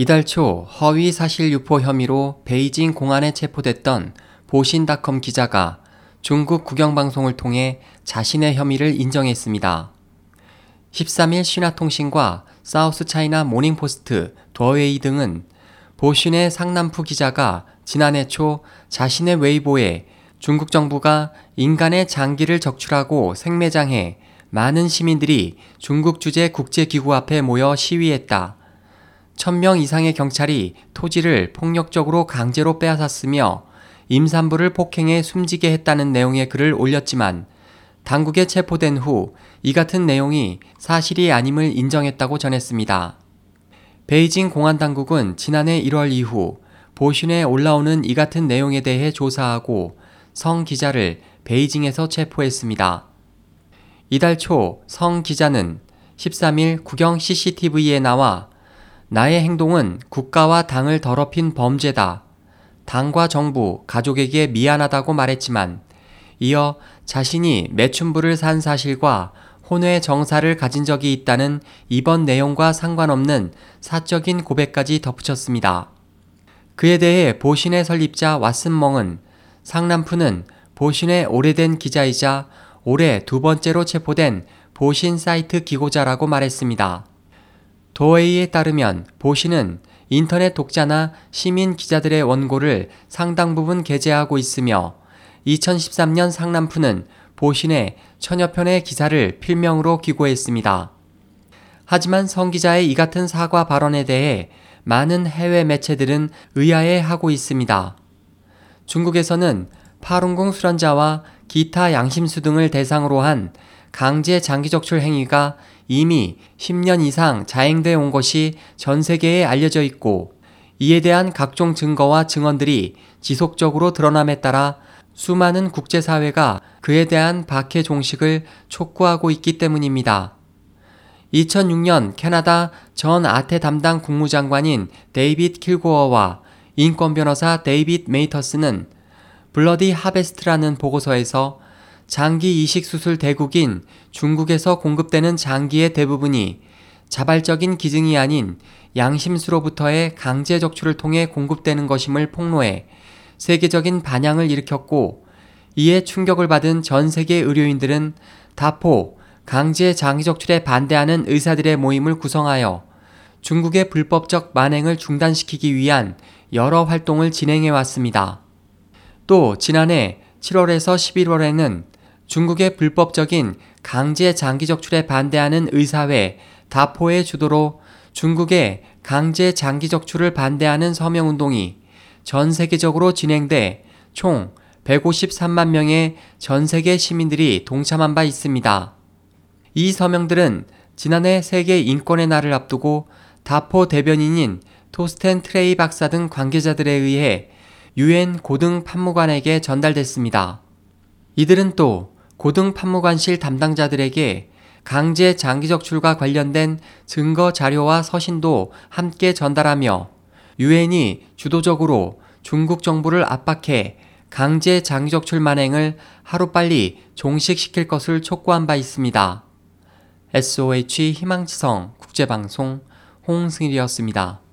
이달 초 허위 사실 유포 혐의로 베이징 공안에 체포됐던 보신닷컴 기자가 중국 국영방송을 통해 자신의 혐의를 인정했습니다. 13일 신화통신과 사우스차이나 모닝포스트, 더웨이 등은 보신의 상남프 기자가 지난해 초 자신의 웨이보에 중국 정부가 인간의 장기를 적출하고 생매장해 많은 시민들이 중국 주재 국제기구 앞에 모여 시위했다. 1000명 이상의 경찰이 토지를 폭력적으로 강제로 빼앗았으며 임산부를 폭행해 숨지게 했다는 내용의 글을 올렸지만 당국에 체포된 후 이 같은 내용이 사실이 아님을 인정했다고 전했습니다. 베이징 공안 당국은 지난해 1월 이후 보신에 올라오는 이 같은 내용에 대해 조사하고 성 기자를 베이징에서 체포했습니다. 이달 초 성 기자는 13일 국영 CCTV에 나와 나의 행동은 국가와 당을 더럽힌 범죄다. 당과 정부, 가족에게 미안하다고 말했지만 이어 자신이 매춘부를 산 사실과 혼외 정사를 가진 적이 있다는 이번 내용과 상관없는 사적인 고백까지 덧붙였습니다. 그에 대해 보신의 설립자 왓슨멍은 상남프는 보신의 오래된 기자이자 올해 두 번째로 체포된 보신 사이트 기고자라고 말했습니다. 도웨이에 따르면 보시는 인터넷 독자나 시민 기자들의 원고를 상당 부분 게재하고 있으며 2013년 상남프는 보신의 천여 편의 기사를 필명으로 기고했습니다. 하지만 성 기자의 이 같은 사과 발언에 대해 많은 해외 매체들은 의아해 하고 있습니다. 중국에서는 파룬궁 수련자와 기타 양심수 등을 대상으로 한 강제 장기 적출 행위가 이미 10년 이상 자행돼 온 것이 전 세계에 알려져 있고 이에 대한 각종 증거와 증언들이 지속적으로 드러남에 따라 수많은 국제사회가 그에 대한 박해 종식을 촉구하고 있기 때문입니다. 2006년 캐나다 전 아태 담당 국무장관인 데이빗 킬고어와 인권 변호사 데이빗 메이터스는 Bloody Harvest라는 보고서에서 장기 이식 수술 대국인 중국에서 공급되는 장기의 대부분이 자발적인 기증이 아닌 양심수로부터의 강제 적출을 통해 공급되는 것임을 폭로해 세계적인 반향을 일으켰고 이에 충격을 받은 전 세계 의료인들은 DAFOH 강제 장기 적출에 반대하는 의사들의 모임을 구성하여 중국의 불법적 만행을 중단시키기 위한 여러 활동을 진행해 왔습니다. 또 지난해 7월에서 11월에는 중국의 불법적인 강제 장기 적출에 반대하는 의사회 다포의 주도로 중국의 강제 장기 적출을 반대하는 서명 운동이 전 세계적으로 진행돼 총 153만 명의 전 세계 시민들이 동참한 바 있습니다. 이 서명들은 지난해 세계 인권의 날을 앞두고 다포 대변인인 토스텐 트레이 박사 등 관계자들에 의해 유엔 고등 판무관에게 전달됐습니다. 이들은 또 고등 판무관실 담당자들에게 강제 장기 적 출과 관련된 증거 자료와 서신도 함께 전달하며 유엔이 주도적으로 중국 정부를 압박해 강제 장기 적 출 만행을 하루빨리 종식시킬 것을 촉구한 바 있습니다. SOH 희망지성 국제방송 홍승일이었습니다.